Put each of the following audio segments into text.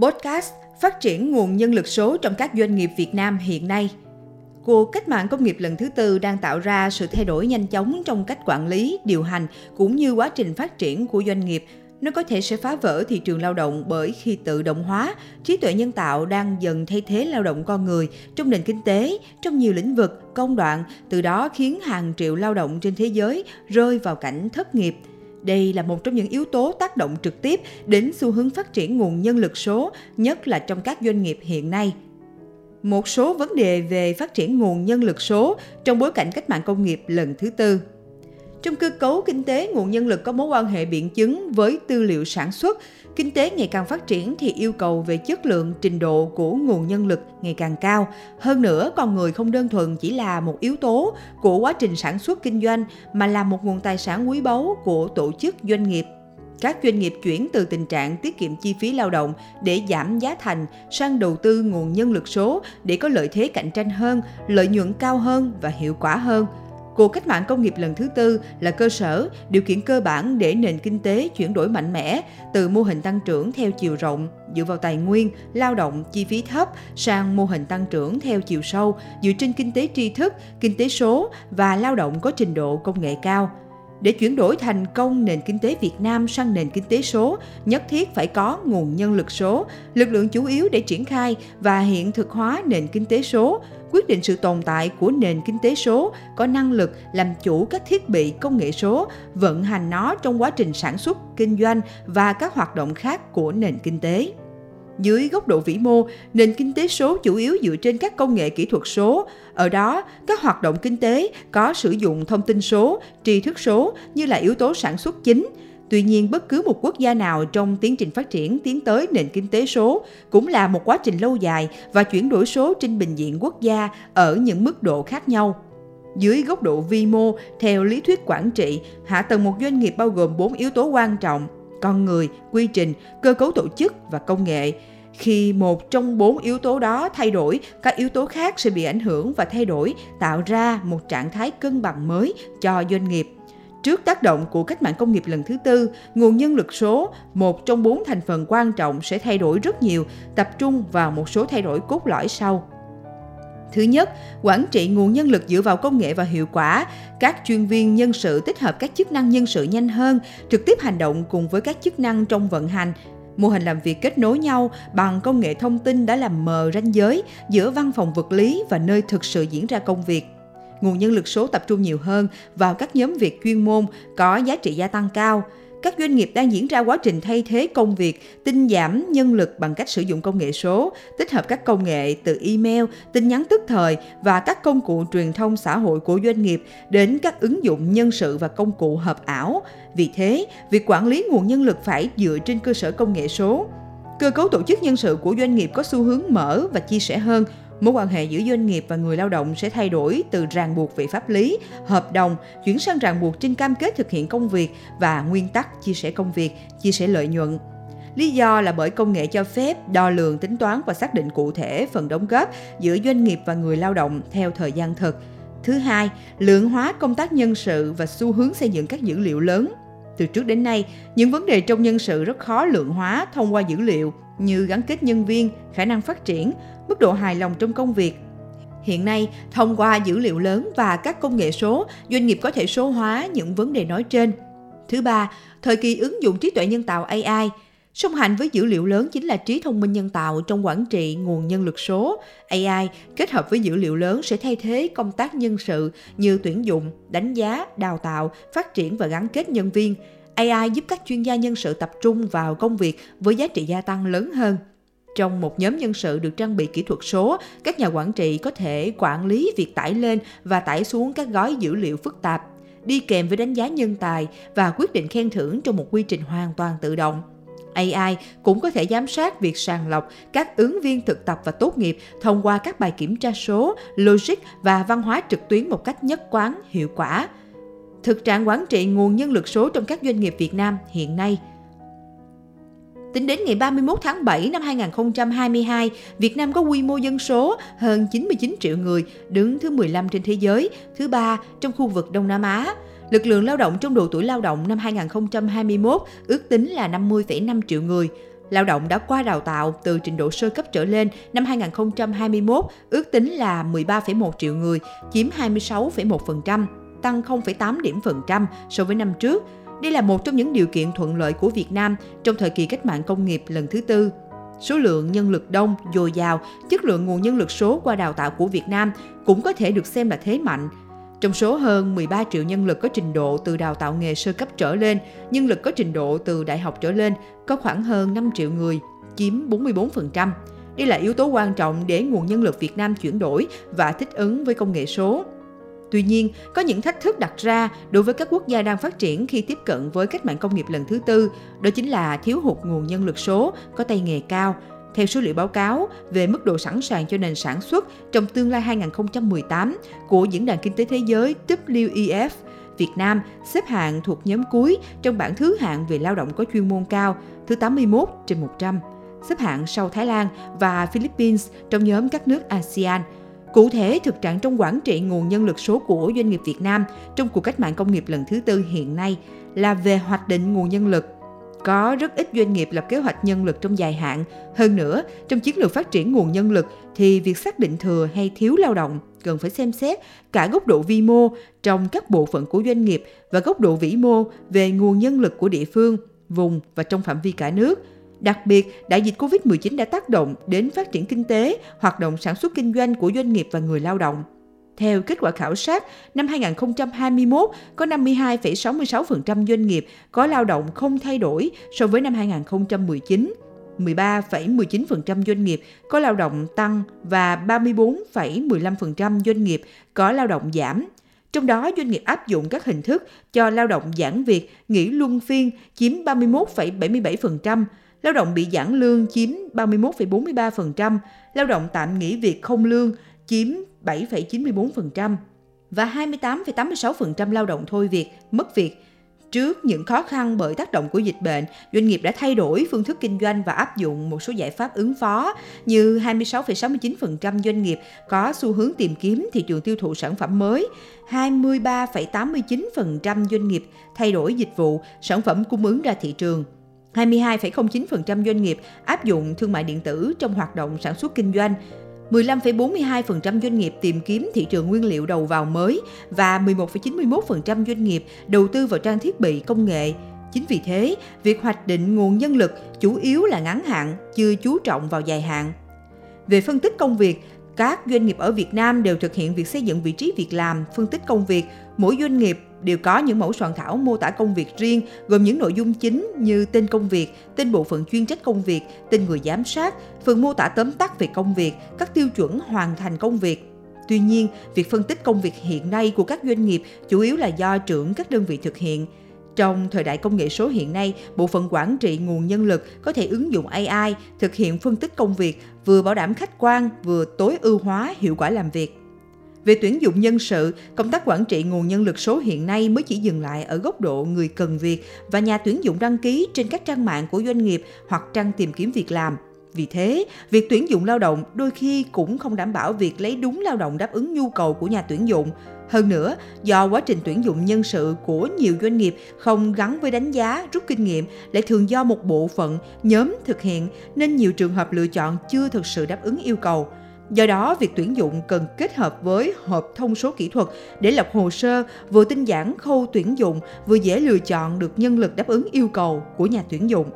Podcast phát triển nguồn nhân lực số trong các doanh nghiệp Việt Nam hiện nay. Cuộc cách mạng công nghiệp lần thứ tư đang tạo ra sự thay đổi nhanh chóng trong cách quản lý, điều hành cũng như quá trình phát triển của doanh nghiệp. Nó có thể sẽ phá vỡ thị trường lao động bởi khi tự động hóa, trí tuệ nhân tạo đang dần thay thế lao động con người trong nền kinh tế, trong nhiều lĩnh vực, công đoạn, từ đó khiến hàng triệu lao động trên thế giới rơi vào cảnh thất nghiệp – đây là một trong những yếu tố tác động trực tiếp đến xu hướng phát triển nguồn nhân lực số, nhất là trong các doanh nghiệp hiện nay. Một số vấn đề về phát triển nguồn nhân lực số trong bối cảnh cách mạng công nghiệp lần thứ tư. Trong cơ cấu kinh tế, nguồn nhân lực có mối quan hệ biện chứng với tư liệu sản xuất, kinh tế ngày càng phát triển thì yêu cầu về chất lượng, trình độ của nguồn nhân lực ngày càng cao. Hơn nữa, con người không đơn thuần chỉ là một yếu tố của quá trình sản xuất kinh doanh mà là một nguồn tài sản quý báu của tổ chức doanh nghiệp. Các doanh nghiệp chuyển từ tình trạng tiết kiệm chi phí lao động để giảm giá thành sang đầu tư nguồn nhân lực số để có lợi thế cạnh tranh hơn, lợi nhuận cao hơn và hiệu quả hơn – Cuộc cách mạng công nghiệp lần thứ tư là cơ sở, điều kiện cơ bản để nền kinh tế chuyển đổi mạnh mẽ từ mô hình tăng trưởng theo chiều rộng dựa vào tài nguyên, lao động, chi phí thấp sang mô hình tăng trưởng theo chiều sâu dựa trên kinh tế tri thức, kinh tế số và lao động có trình độ công nghệ cao. Để chuyển đổi thành công nền kinh tế Việt Nam sang nền kinh tế số, nhất thiết phải có nguồn nhân lực số, lực lượng chủ yếu để triển khai và hiện thực hóa nền kinh tế số, quyết định sự tồn tại của nền kinh tế số có năng lực làm chủ các thiết bị công nghệ số, vận hành nó trong quá trình sản xuất, kinh doanh và các hoạt động khác của nền kinh tế. Dưới góc độ vĩ mô, nền kinh tế số chủ yếu dựa trên các công nghệ kỹ thuật số. Ở đó, các hoạt động kinh tế có sử dụng thông tin số, tri thức số như là yếu tố sản xuất chính. Tuy nhiên, bất cứ một quốc gia nào trong tiến trình phát triển tiến tới nền kinh tế số cũng là một quá trình lâu dài và chuyển đổi số trên bình diện quốc gia ở những mức độ khác nhau. Dưới góc độ vi mô, theo lý thuyết quản trị, hạ tầng một doanh nghiệp bao gồm 4 yếu tố quan trọng: con người, quy trình, cơ cấu tổ chức và công nghệ. Khi một trong bốn yếu tố đó thay đổi, các yếu tố khác sẽ bị ảnh hưởng và thay đổi, tạo ra một trạng thái cân bằng mới cho doanh nghiệp. Trước tác động của cách mạng công nghiệp lần thứ tư, nguồn nhân lực số, một trong bốn thành phần quan trọng sẽ thay đổi rất nhiều, tập trung vào một số thay đổi cốt lõi sau. Thứ nhất, quản trị nguồn nhân lực dựa vào công nghệ và hiệu quả. Các chuyên viên nhân sự tích hợp các chức năng nhân sự nhanh hơn, trực tiếp hành động cùng với các chức năng trong vận hành. Mô hình làm việc kết nối nhau bằng công nghệ thông tin đã làm mờ ranh giới giữa văn phòng vật lý và nơi thực sự diễn ra công việc nguồn nhân lực số tập trung nhiều hơn vào các nhóm việc chuyên môn có giá trị gia tăng cao các doanh nghiệp đang diễn ra quá trình thay thế công việc, tinh giảm nhân lực bằng cách sử dụng công nghệ số, tích hợp các công nghệ từ email, tin nhắn tức thời và các công cụ truyền thông xã hội của doanh nghiệp đến các ứng dụng nhân sự và công cụ hợp ảo. Vì thế, việc quản lý nguồn nhân lực phải dựa trên cơ sở công nghệ số. Cơ cấu tổ chức nhân sự của doanh nghiệp có xu hướng mở và chia sẻ hơn, mối quan hệ giữa doanh nghiệp và người lao động sẽ thay đổi từ ràng buộc về pháp lý, hợp đồng chuyển sang ràng buộc trên cam kết thực hiện công việc và nguyên tắc chia sẻ công việc, chia sẻ lợi nhuận. Lý do là bởi công nghệ cho phép đo lường, tính toán và xác định cụ thể phần đóng góp giữa doanh nghiệp và người lao động theo thời gian thực. Thứ hai, lượng hóa công tác nhân sự và xu hướng xây dựng các dữ liệu lớn. Từ trước đến nay, những vấn đề trong nhân sự rất khó lượng hóa thông qua dữ liệu như gắn kết nhân viên, khả năng phát triển, mức độ hài lòng trong công việc. Hiện nay, thông qua dữ liệu lớn và các công nghệ số, doanh nghiệp có thể số hóa những vấn đề nói trên. Thứ ba, thời kỳ ứng dụng trí tuệ nhân tạo AI. Song hành với dữ liệu lớn chính là trí thông minh nhân tạo trong quản trị nguồn nhân lực số. AI kết hợp với dữ liệu lớn sẽ thay thế công tác nhân sự như tuyển dụng, đánh giá, đào tạo, phát triển và gắn kết nhân viên. AI giúp các chuyên gia nhân sự tập trung vào công việc với giá trị gia tăng lớn hơn. Trong một nhóm nhân sự được trang bị kỹ thuật số, các nhà quản trị có thể quản lý việc tải lên và tải xuống các gói dữ liệu phức tạp, đi kèm với đánh giá nhân tài và quyết định khen thưởng trong một quy trình hoàn toàn tự động. AI cũng có thể giám sát việc sàng lọc các ứng viên thực tập và tốt nghiệp thông qua các bài kiểm tra số, logic và văn hóa trực tuyến một cách nhất quán, hiệu quả. Thực trạng quản trị nguồn nhân lực số trong các doanh nghiệp Việt Nam hiện nay – Tính đến ngày 31 tháng 7 năm 2022, Việt Nam có quy mô dân số hơn 99 triệu người, đứng thứ 15 trên thế giới, thứ ba trong khu vực Đông Nam Á. Lực lượng lao động trong độ tuổi lao động năm 2021 ước tính là 50,5 triệu người. lao động đã qua đào tạo từ trình độ sơ cấp trở lên năm 2021 ước tính là 13,1 triệu người, chiếm 26,1%, tăng 0,8 điểm phần trăm so với năm trước. Đây là một trong những điều kiện thuận lợi của Việt Nam trong thời kỳ cách mạng công nghiệp lần thứ tư. Số lượng nhân lực đông, dồi dào, chất lượng nguồn nhân lực số qua đào tạo của Việt Nam cũng có thể được xem là thế mạnh. Trong số hơn 13 triệu nhân lực có trình độ từ đào tạo nghề sơ cấp trở lên, nhân lực có trình độ từ đại học trở lên có khoảng hơn 5 triệu người, chiếm 44%. Đây là yếu tố quan trọng để nguồn nhân lực Việt Nam chuyển đổi và thích ứng với công nghệ số. Tuy nhiên, có những thách thức đặt ra đối với các quốc gia đang phát triển khi tiếp cận với cách mạng công nghiệp lần thứ tư, đó chính là thiếu hụt nguồn nhân lực số có tay nghề cao. Theo số liệu báo cáo về mức độ sẵn sàng cho nền sản xuất trong tương lai 2018 của Diễn đàn Kinh tế Thế giới WEF, Việt Nam xếp hạng thuộc nhóm cuối trong bảng thứ hạng về lao động có chuyên môn cao, thứ 81 trên 100, xếp hạng sau Thái Lan và Philippines trong nhóm các nước ASEAN – Cụ thể, thực trạng trong quản trị nguồn nhân lực số của doanh nghiệp Việt Nam trong cuộc cách mạng công nghiệp lần thứ tư hiện nay là về hoạch định nguồn nhân lực. Có rất ít doanh nghiệp lập kế hoạch nhân lực trong dài hạn. Hơn nữa, trong chiến lược phát triển nguồn nhân lực thì việc xác định thừa hay thiếu lao động cần phải xem xét cả góc độ vi mô trong các bộ phận của doanh nghiệp và góc độ vĩ mô về nguồn nhân lực của địa phương, vùng và trong phạm vi cả nước – Đặc biệt, đại dịch COVID-19 đã tác động đến phát triển kinh tế, hoạt động sản xuất kinh doanh của doanh nghiệp và người lao động. Theo kết quả khảo sát, năm 2021 có 52,66% doanh nghiệp có lao động không thay đổi so với năm 2019. 13,19% doanh nghiệp có lao động tăng và 34,15% doanh nghiệp có lao động giảm. Trong đó, doanh nghiệp áp dụng các hình thức cho lao động giãn việc, nghỉ luân phiên chiếm 31,77%, lao động bị giãn lương chiếm 31,43%, lao động tạm nghỉ việc không lương chiếm 7,94% và 28,86% lao động thôi việc, mất việc. Trước những khó khăn bởi tác động của dịch bệnh, doanh nghiệp đã thay đổi phương thức kinh doanh và áp dụng một số giải pháp ứng phó như 26,69% doanh nghiệp có xu hướng tìm kiếm thị trường tiêu thụ sản phẩm mới, 23,89% doanh nghiệp thay đổi dịch vụ, sản phẩm cung ứng ra thị trường. 22,09% doanh nghiệp áp dụng thương mại điện tử trong hoạt động sản xuất kinh doanh, 15,42% doanh nghiệp tìm kiếm thị trường nguyên liệu đầu vào mới và 11,91% doanh nghiệp đầu tư vào trang thiết bị công nghệ. Chính vì thế, việc hoạch định nguồn nhân lực chủ yếu là ngắn hạn, chưa chú trọng vào dài hạn. Về phân tích công việc, các doanh nghiệp ở Việt Nam đều thực hiện việc xây dựng vị trí việc làm, phân tích công việc. Mỗi doanh nghiệp đều có những mẫu soạn thảo mô tả công việc riêng gồm những nội dung chính như tên công việc, tên bộ phận chuyên trách công việc, tên người giám sát, phần mô tả tóm tắt về công việc, các tiêu chuẩn hoàn thành công việc. Tuy nhiên, việc phân tích công việc hiện nay của các doanh nghiệp chủ yếu là do trưởng các đơn vị thực hiện. Trong thời đại công nghệ số hiện nay, bộ phận quản trị nguồn nhân lực có thể ứng dụng AI thực hiện phân tích công việc, vừa bảo đảm khách quan, vừa tối ưu hóa hiệu quả làm việc. Về tuyển dụng nhân sự, công tác quản trị nguồn nhân lực số hiện nay mới chỉ dừng lại ở góc độ người cần việc và nhà tuyển dụng đăng ký trên các trang mạng của doanh nghiệp hoặc trang tìm kiếm việc làm. Vì thế, việc tuyển dụng lao động đôi khi cũng không đảm bảo việc lấy đúng lao động đáp ứng nhu cầu của nhà tuyển dụng. Hơn nữa, do quá trình tuyển dụng nhân sự của nhiều doanh nghiệp không gắn với đánh giá, rút kinh nghiệm, lại thường do một bộ phận, nhóm thực hiện nên nhiều trường hợp lựa chọn chưa thực sự đáp ứng yêu cầu. Do đó, việc tuyển dụng cần kết hợp với hợp thông số kỹ thuật để lập hồ sơ, vừa tinh giản khâu tuyển dụng, vừa dễ lựa chọn được nhân lực đáp ứng yêu cầu của nhà tuyển dụng.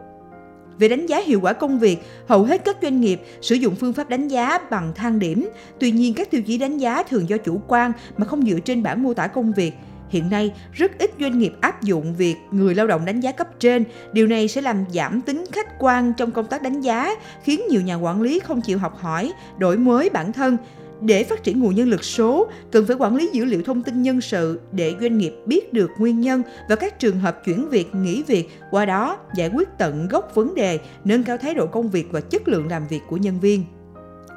Về đánh giá hiệu quả công việc, hầu hết các doanh nghiệp sử dụng phương pháp đánh giá bằng thang điểm. Tuy nhiên, các tiêu chí đánh giá thường do chủ quan mà không dựa trên bản mô tả công việc. Hiện nay, rất ít doanh nghiệp áp dụng việc người lao động đánh giá cấp trên. Điều này sẽ làm giảm tính khách quan trong công tác đánh giá, khiến nhiều nhà quản lý không chịu học hỏi, đổi mới bản thân. Để phát triển nguồn nhân lực số, cần phải quản lý dữ liệu thông tin nhân sự để doanh nghiệp biết được nguyên nhân và các trường hợp chuyển việc, nghỉ việc, qua đó giải quyết tận gốc vấn đề, nâng cao thái độ công việc và chất lượng làm việc của nhân viên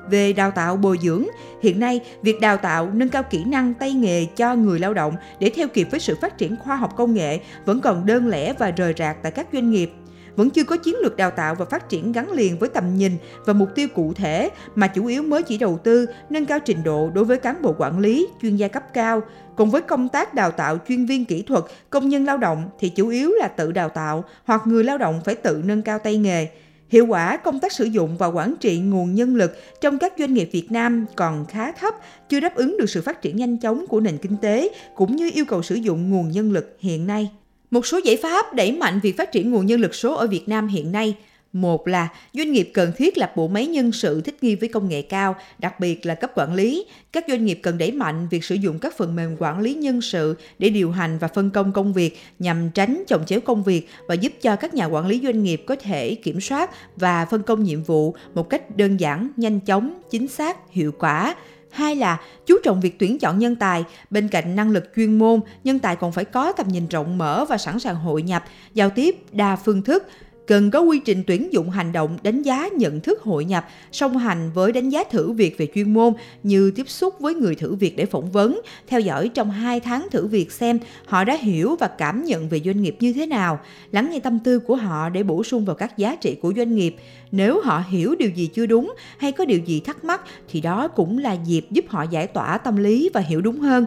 về đào tạo bồi dưỡng. Hiện nay, việc đào tạo nâng cao kỹ năng tay nghề cho người lao động để theo kịp với sự phát triển khoa học công nghệ vẫn còn đơn lẻ và rời rạc tại các doanh nghiệp vẫn chưa có chiến lược đào tạo và phát triển gắn liền với tầm nhìn và mục tiêu cụ thể mà chủ yếu mới chỉ đầu tư nâng cao trình độ đối với cán bộ quản lý, chuyên gia cấp cao. Cùng với công tác đào tạo chuyên viên kỹ thuật, công nhân lao động thì chủ yếu là tự đào tạo hoặc người lao động phải tự nâng cao tay nghề. Hiệu quả công tác sử dụng và quản trị nguồn nhân lực trong các doanh nghiệp Việt Nam còn khá thấp, chưa đáp ứng được sự phát triển nhanh chóng của nền kinh tế cũng như yêu cầu sử dụng nguồn nhân lực hiện nay. Một số giải pháp đẩy mạnh việc phát triển nguồn nhân lực số ở Việt Nam hiện nay một là doanh nghiệp cần thiết lập bộ máy nhân sự thích nghi với công nghệ cao, đặc biệt là cấp quản lý. Các doanh nghiệp cần đẩy mạnh việc sử dụng các phần mềm quản lý nhân sự để điều hành và phân công công việc nhằm tránh chồng chéo công việc và giúp cho các nhà quản lý doanh nghiệp có thể kiểm soát và phân công nhiệm vụ một cách đơn giản, nhanh chóng, chính xác, hiệu quả. Hai là chú trọng việc tuyển chọn nhân tài, bên cạnh năng lực chuyên môn, nhân tài còn phải có tầm nhìn rộng mở và sẵn sàng hội nhập, giao tiếp đa phương thức, cần có quy trình tuyển dụng hành động đánh giá nhận thức hội nhập song hành với đánh giá thử việc về chuyên môn như tiếp xúc với người thử việc để phỏng vấn, theo dõi trong 2 tháng thử việc xem họ đã hiểu và cảm nhận về doanh nghiệp như thế nào, lắng nghe tâm tư của họ để bổ sung vào các giá trị của doanh nghiệp. Nếu họ hiểu điều gì chưa đúng hay có điều gì thắc mắc thì đó cũng là dịp giúp họ giải tỏa tâm lý và hiểu đúng hơn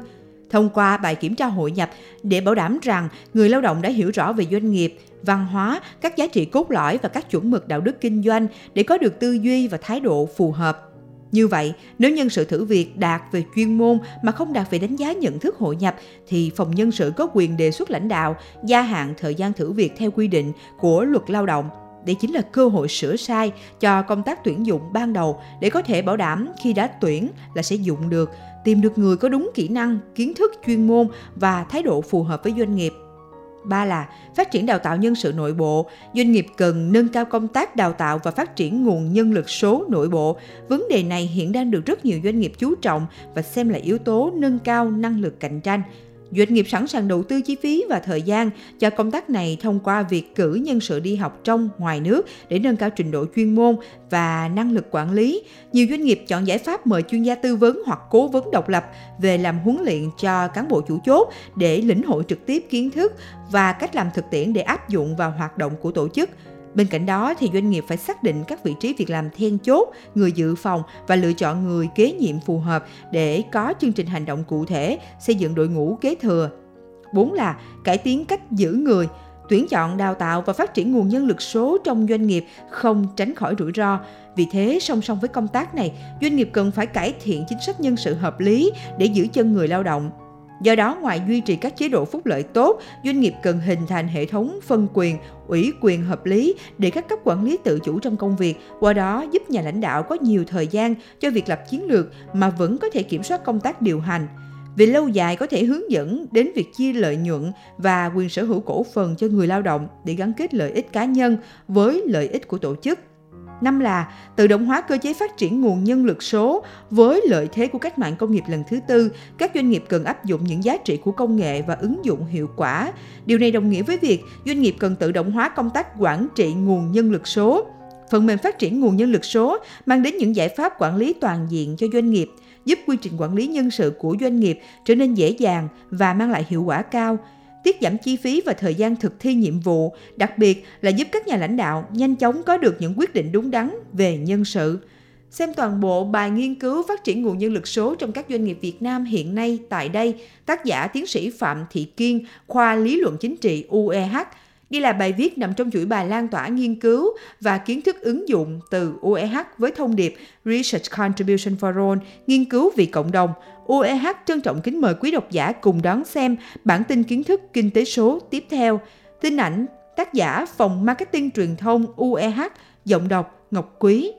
thông qua bài kiểm tra hội nhập để bảo đảm rằng người lao động đã hiểu rõ về doanh nghiệp, văn hóa, các giá trị cốt lõi và các chuẩn mực đạo đức kinh doanh để có được tư duy và thái độ phù hợp. Như vậy, nếu nhân sự thử việc đạt về chuyên môn mà không đạt về đánh giá nhận thức hội nhập thì phòng nhân sự có quyền đề xuất lãnh đạo gia hạn thời gian thử việc theo quy định của luật lao động. Đây chính là cơ hội sửa sai cho công tác tuyển dụng ban đầu để có thể bảo đảm khi đã tuyển là sẽ dụng được, tìm được người có đúng kỹ năng, kiến thức chuyên môn và thái độ phù hợp với doanh nghiệp. Ba là phát triển đào tạo nhân sự nội bộ. Doanh nghiệp cần nâng cao công tác đào tạo và phát triển nguồn nhân lực số nội bộ. Vấn đề này hiện đang được rất nhiều doanh nghiệp chú trọng và xem là yếu tố nâng cao năng lực cạnh tranh doanh nghiệp sẵn sàng đầu tư chi phí và thời gian cho công tác này thông qua việc cử nhân sự đi học trong, ngoài nước để nâng cao trình độ chuyên môn và năng lực quản lý. Nhiều doanh nghiệp chọn giải pháp mời chuyên gia tư vấn hoặc cố vấn độc lập về làm huấn luyện cho cán bộ chủ chốt để lĩnh hội trực tiếp kiến thức và cách làm thực tiễn để áp dụng vào hoạt động của tổ chức. Bên cạnh đó thì doanh nghiệp phải xác định các vị trí việc làm then chốt, người dự phòng và lựa chọn người kế nhiệm phù hợp để có chương trình hành động cụ thể, xây dựng đội ngũ kế thừa. 4 là cải tiến cách giữ người, tuyển chọn đào tạo và phát triển nguồn nhân lực số trong doanh nghiệp không tránh khỏi rủi ro. Vì thế, song song với công tác này, doanh nghiệp cần phải cải thiện chính sách nhân sự hợp lý để giữ chân người lao động, Do đó, ngoài duy trì các chế độ phúc lợi tốt, doanh nghiệp cần hình thành hệ thống phân quyền, ủy quyền hợp lý để các cấp quản lý tự chủ trong công việc, qua đó giúp nhà lãnh đạo có nhiều thời gian cho việc lập chiến lược mà vẫn có thể kiểm soát công tác điều hành. Về lâu dài có thể hướng dẫn đến việc chia lợi nhuận và quyền sở hữu cổ phần cho người lao động để gắn kết lợi ích cá nhân với lợi ích của tổ chức. Năm là tự động hóa cơ chế phát triển nguồn nhân lực số với lợi thế của cách mạng công nghiệp lần thứ tư, các doanh nghiệp cần áp dụng những giá trị của công nghệ và ứng dụng hiệu quả. Điều này đồng nghĩa với việc doanh nghiệp cần tự động hóa công tác quản trị nguồn nhân lực số. Phần mềm phát triển nguồn nhân lực số mang đến những giải pháp quản lý toàn diện cho doanh nghiệp, giúp quy trình quản lý nhân sự của doanh nghiệp trở nên dễ dàng và mang lại hiệu quả cao tiết giảm chi phí và thời gian thực thi nhiệm vụ, đặc biệt là giúp các nhà lãnh đạo nhanh chóng có được những quyết định đúng đắn về nhân sự. Xem toàn bộ bài nghiên cứu phát triển nguồn nhân lực số trong các doanh nghiệp Việt Nam hiện nay tại đây, tác giả tiến sĩ Phạm Thị Kiên, khoa lý luận chính trị UEH đây là bài viết nằm trong chuỗi bài lan tỏa nghiên cứu và kiến thức ứng dụng từ UEH với thông điệp Research Contribution for All, nghiên cứu vì cộng đồng. UEH trân trọng kính mời quý độc giả cùng đón xem bản tin kiến thức kinh tế số tiếp theo. Tin ảnh tác giả Phòng Marketing Truyền thông UEH, giọng đọc Ngọc Quý.